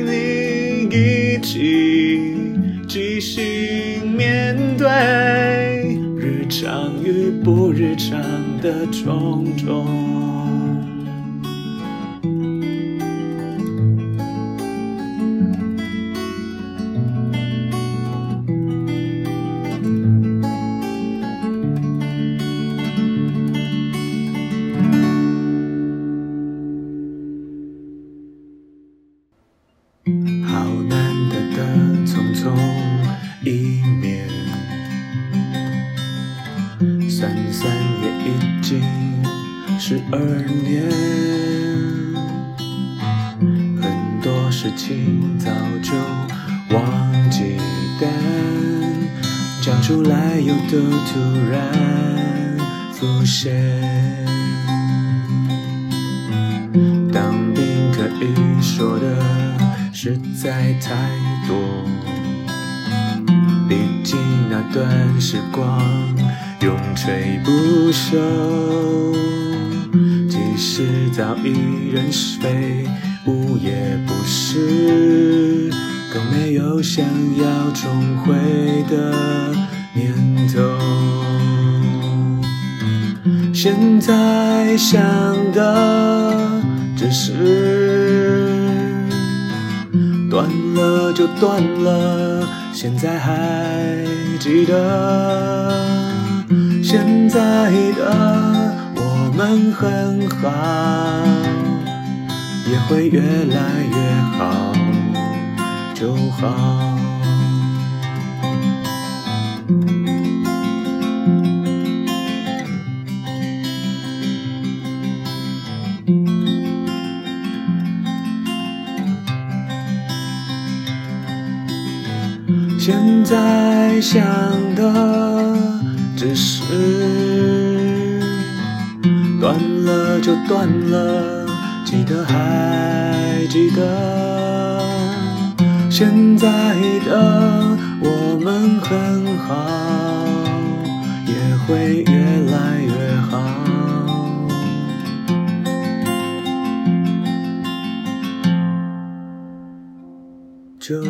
你一起即兴面对日常与不日常的种种。年，很多事情早就忘记但讲出来又都突然浮现。当兵可以说的实在太多，毕竟那段时光永垂不朽。即使早已人非，无也不是，更没有想要重回的念头。现在想的只是断了就断了，现在还记得现在的们很好，也会越来越好就好。现在想的只是断了就断了，记得还记得，现在的我们很好，也会越来越好。就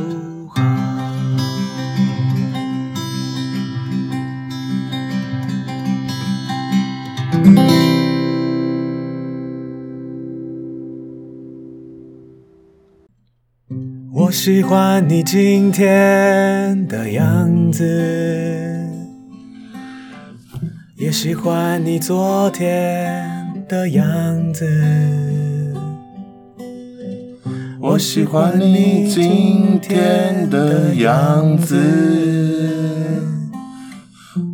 我喜欢你今天的样子，也喜欢你昨天的样子。我喜欢你今天的样子，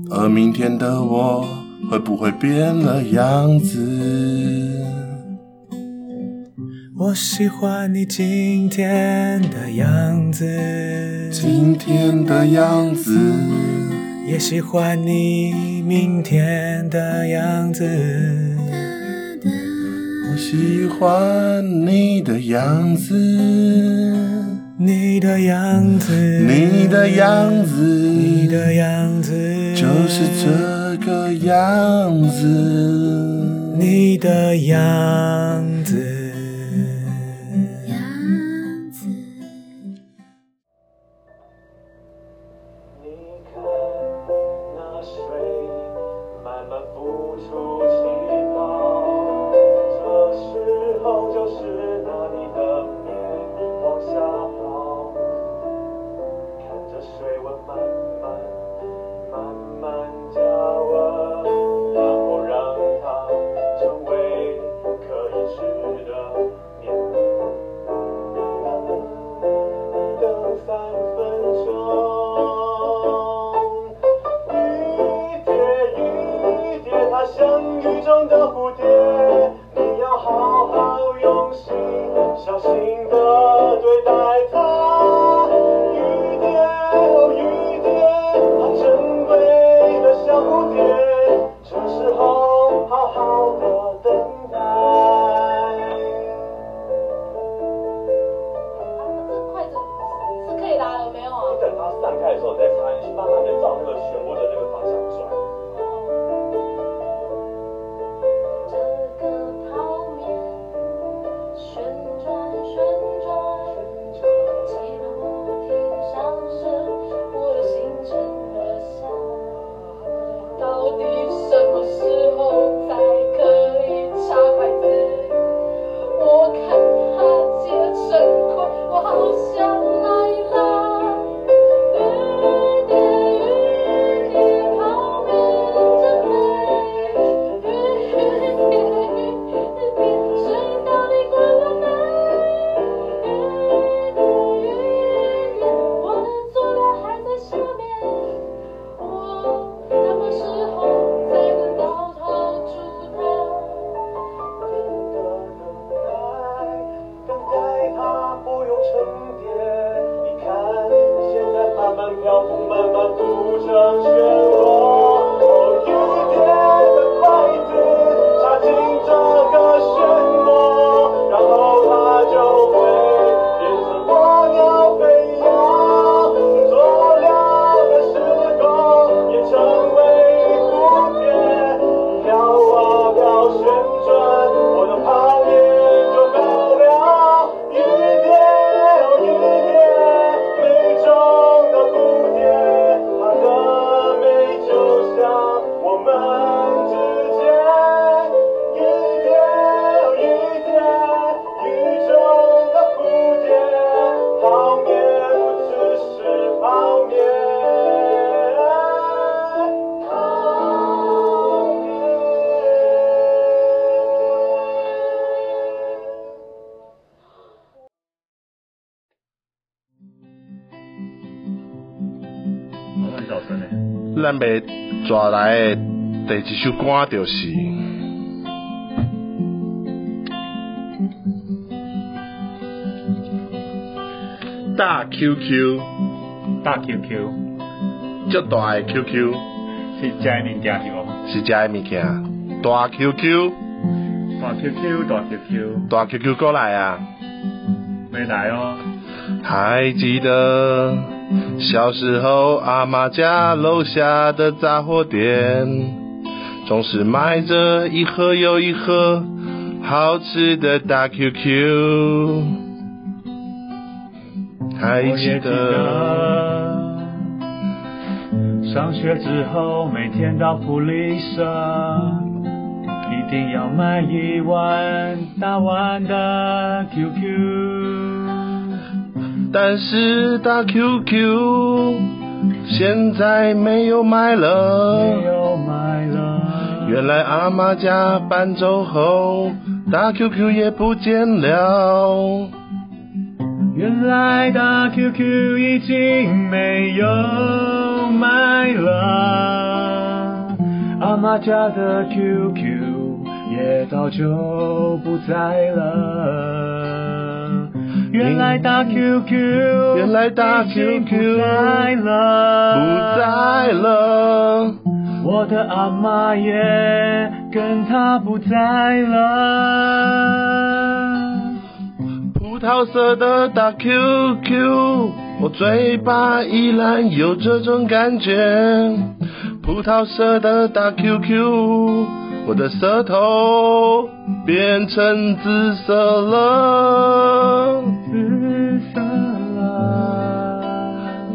而明天的我会不会变了样子？我喜欢你今天的样子，今天的样子，也喜欢你明天的样子。我喜欢你的样子，你的样子，你的样子，你的样子，就是这个样子，你的样展开的时候，你再插进去，慢慢的照那个漩涡的那个方向转。咱要抓来的第一首歌就是大 QQ，大 QQ 足大的 QQ 是食的物件是无？是食的物件，大 QQ，大 QQ 大 QQ，大 QQ 过来啊！没来哦。还记得小时候阿妈家楼下的杂货店，总是卖着一盒又一盒好吃的大 QQ。还记得，上学之后每天到福利社，一定要买一碗大碗的 QQ。但是大 QQ 现在没有卖没了。有买了，原来阿妈家搬走后，大 QQ 也不见了。原来大 QQ 已经没有卖了，阿妈家的 QQ 也早就不在了。原来大 QQ，原来大 QQ 不在了，不在了。我的阿妈也跟他不在了。葡萄色的大 QQ，我嘴巴依然有这种感觉。葡萄色的大 QQ，我的舌头变成紫色了，紫色了，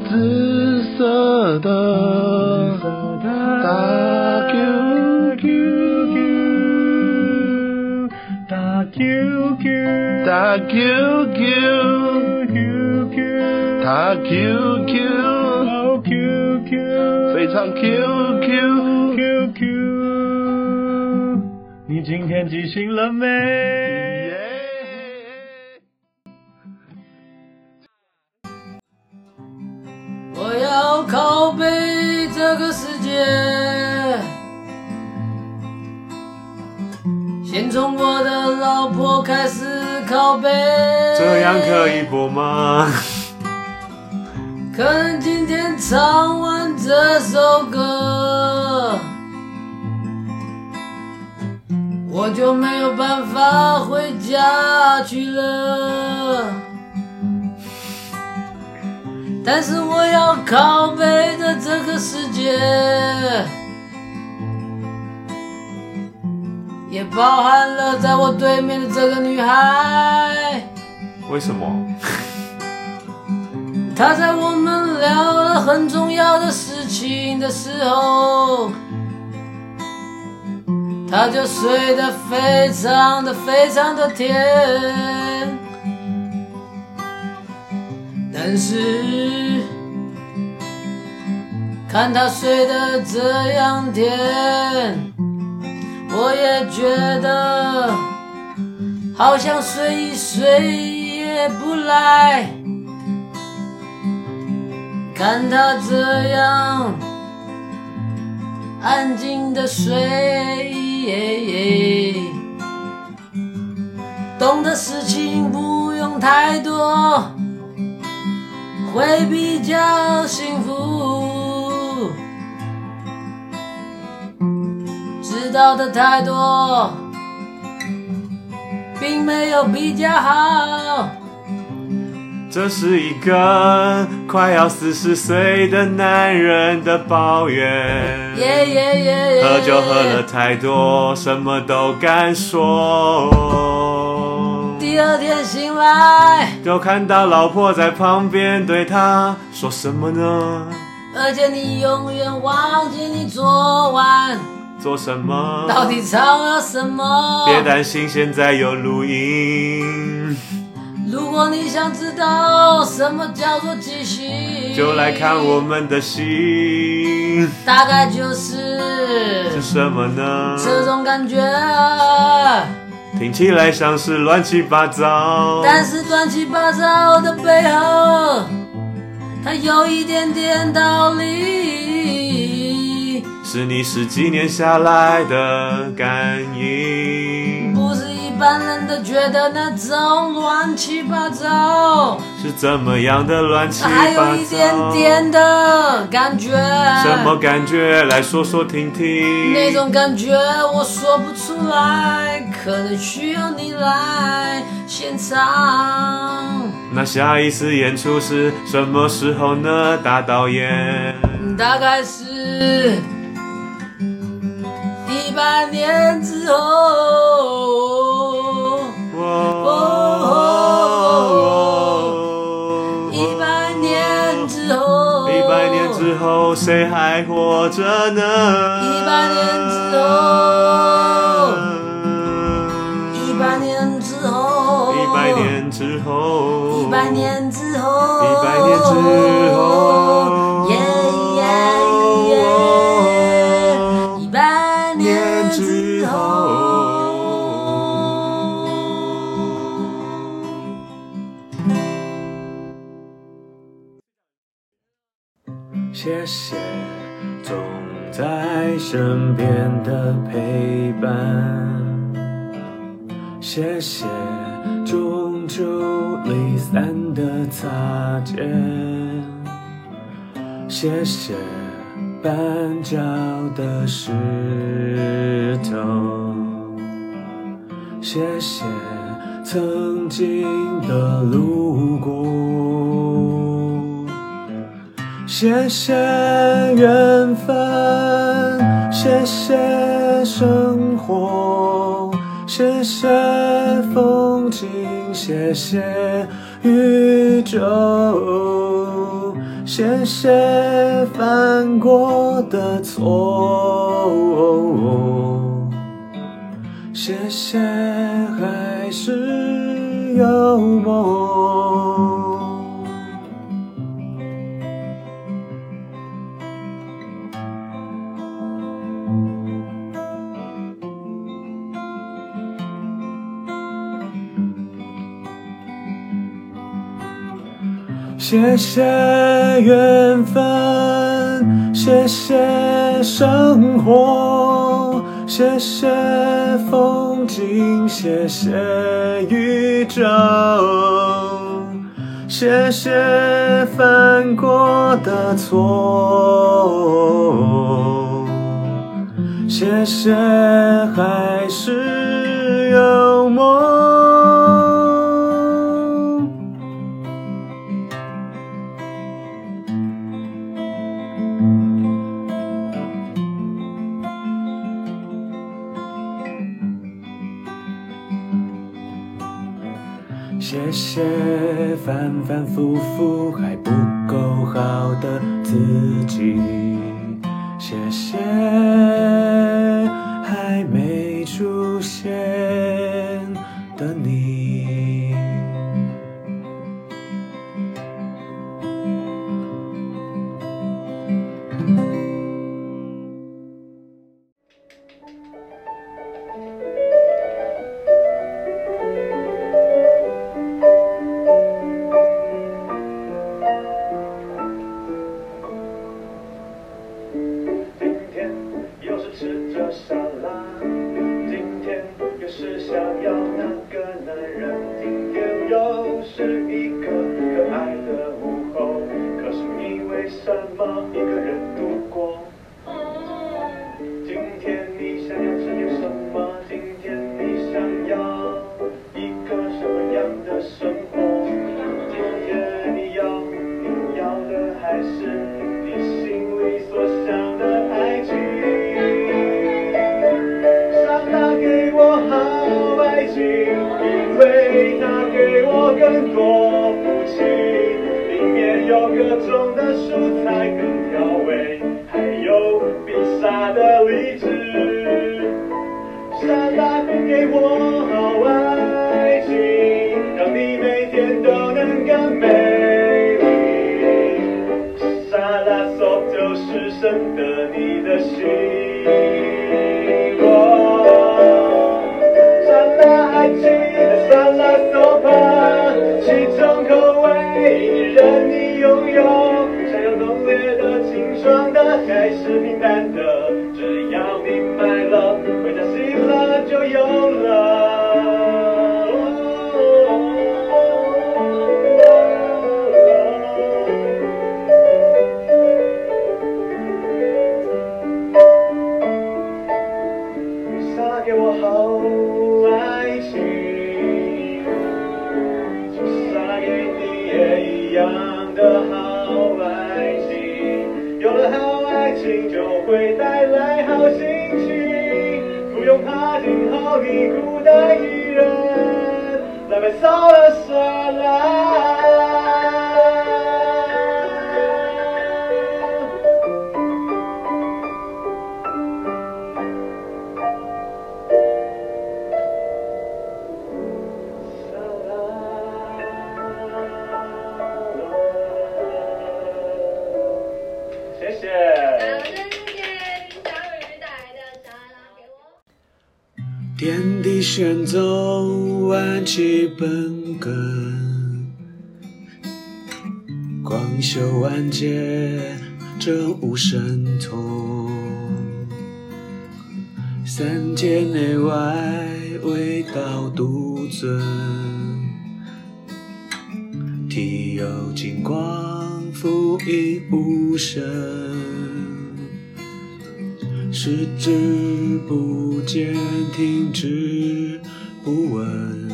紫色的大 QQ，大 QQ，大 QQ，QQ，大 QQ，哦 QQ，非常 QQ。QQ，你今天记醒了没？我要拷贝这个世界，先从我的老婆开始拷贝。这样可以播吗？可能今天唱完这首歌，我就没有办法回家去了。但是我要拷贝的这个世界，也包含了在我对面的这个女孩。为什么？她在我们聊了很重要的事情的时候，他就睡得非常的非常的甜。但是看他睡得这样甜，我也觉得好像睡一睡也不赖。看他这样安静的睡，耶耶懂的事情不用太多，会比较幸福。知道的太多，并没有比较好。这是一个快要四十岁的男人的抱怨。喝酒喝了太多，什么都敢说。第二天醒来，就看到老婆在旁边对他说什么呢？而且你永远忘记你昨晚做什么？到底唱了什么。别担心，现在有录音，如果你想知道什么叫做继续，就来看我们的戏。大概就是是什么呢？这种感觉啊。听起来像是乱七八糟，但是乱七八糟的背后，它有一点点道理。是你十几年下来的感应，般人都觉得那种乱七八糟，是怎么样的乱七八糟还有一点？点的感觉。什么感觉？来说说听听。那种感觉我说不出来，可能需要你来现场。那下一次演出是什么时候呢？大导演。大概是一百年之后。谁还活着呢？一百年之后，一百年之后，一百年之后，一百年之后，一百年之后，谢谢总在身边的陪伴，谢谢终究离散的擦肩，谢谢绊脚的石头，谢谢曾经的路过。谢谢缘分，谢谢生活，谢谢风景，谢谢宇宙，谢谢犯过的错，谢谢还是有梦。谢谢缘分，谢谢生活，谢谢风景，谢谢宇宙，谢谢犯过的错，谢谢还是有梦。谢谢反反复复还不够好的自己，谢谢玄宗，万气本根，光修万劫，真无神通。三界内外，唯道独尊。体有金光，复应无声。视之不见，听之不闻，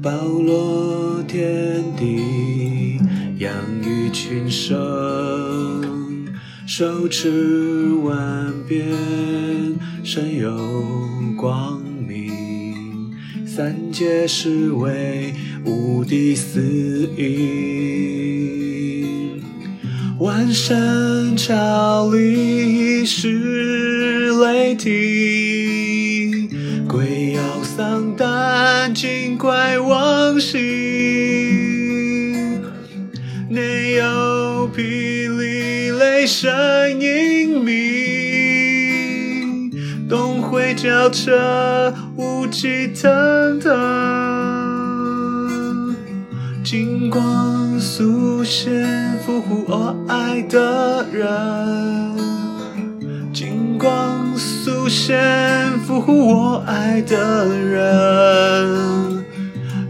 包罗天地，养育群生，手持万变，身有光明，三界是为无敌四应。万神朝礼是雷霆，鬼妖丧胆，精怪妄行。内有霹雳雷声隐鸣，东会交彻，雾气腾腾。金光速现，俘获我爱的人。金光速现，俘获我爱的人。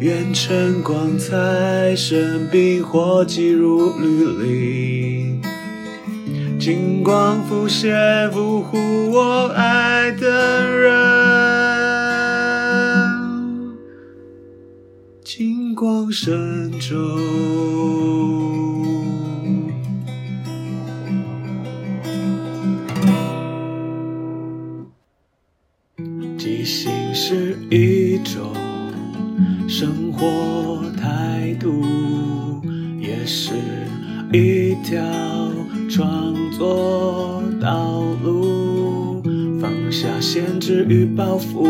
愿晨光彩，生冰火击入绿林。金光浮现，俘获我爱的人。金光神州。条创作道路。放下限制与包袱，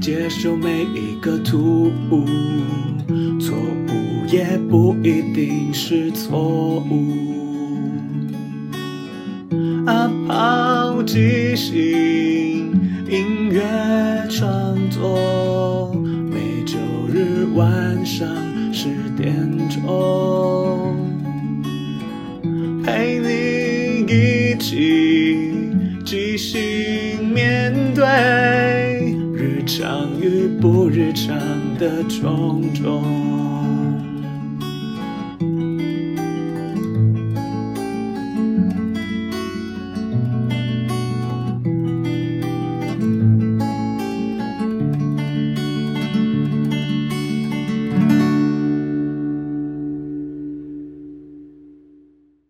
接受每一个突兀，错误也不一定是错误。啊，抛即兴，音乐创作，每周日晚上十点钟，上的种种。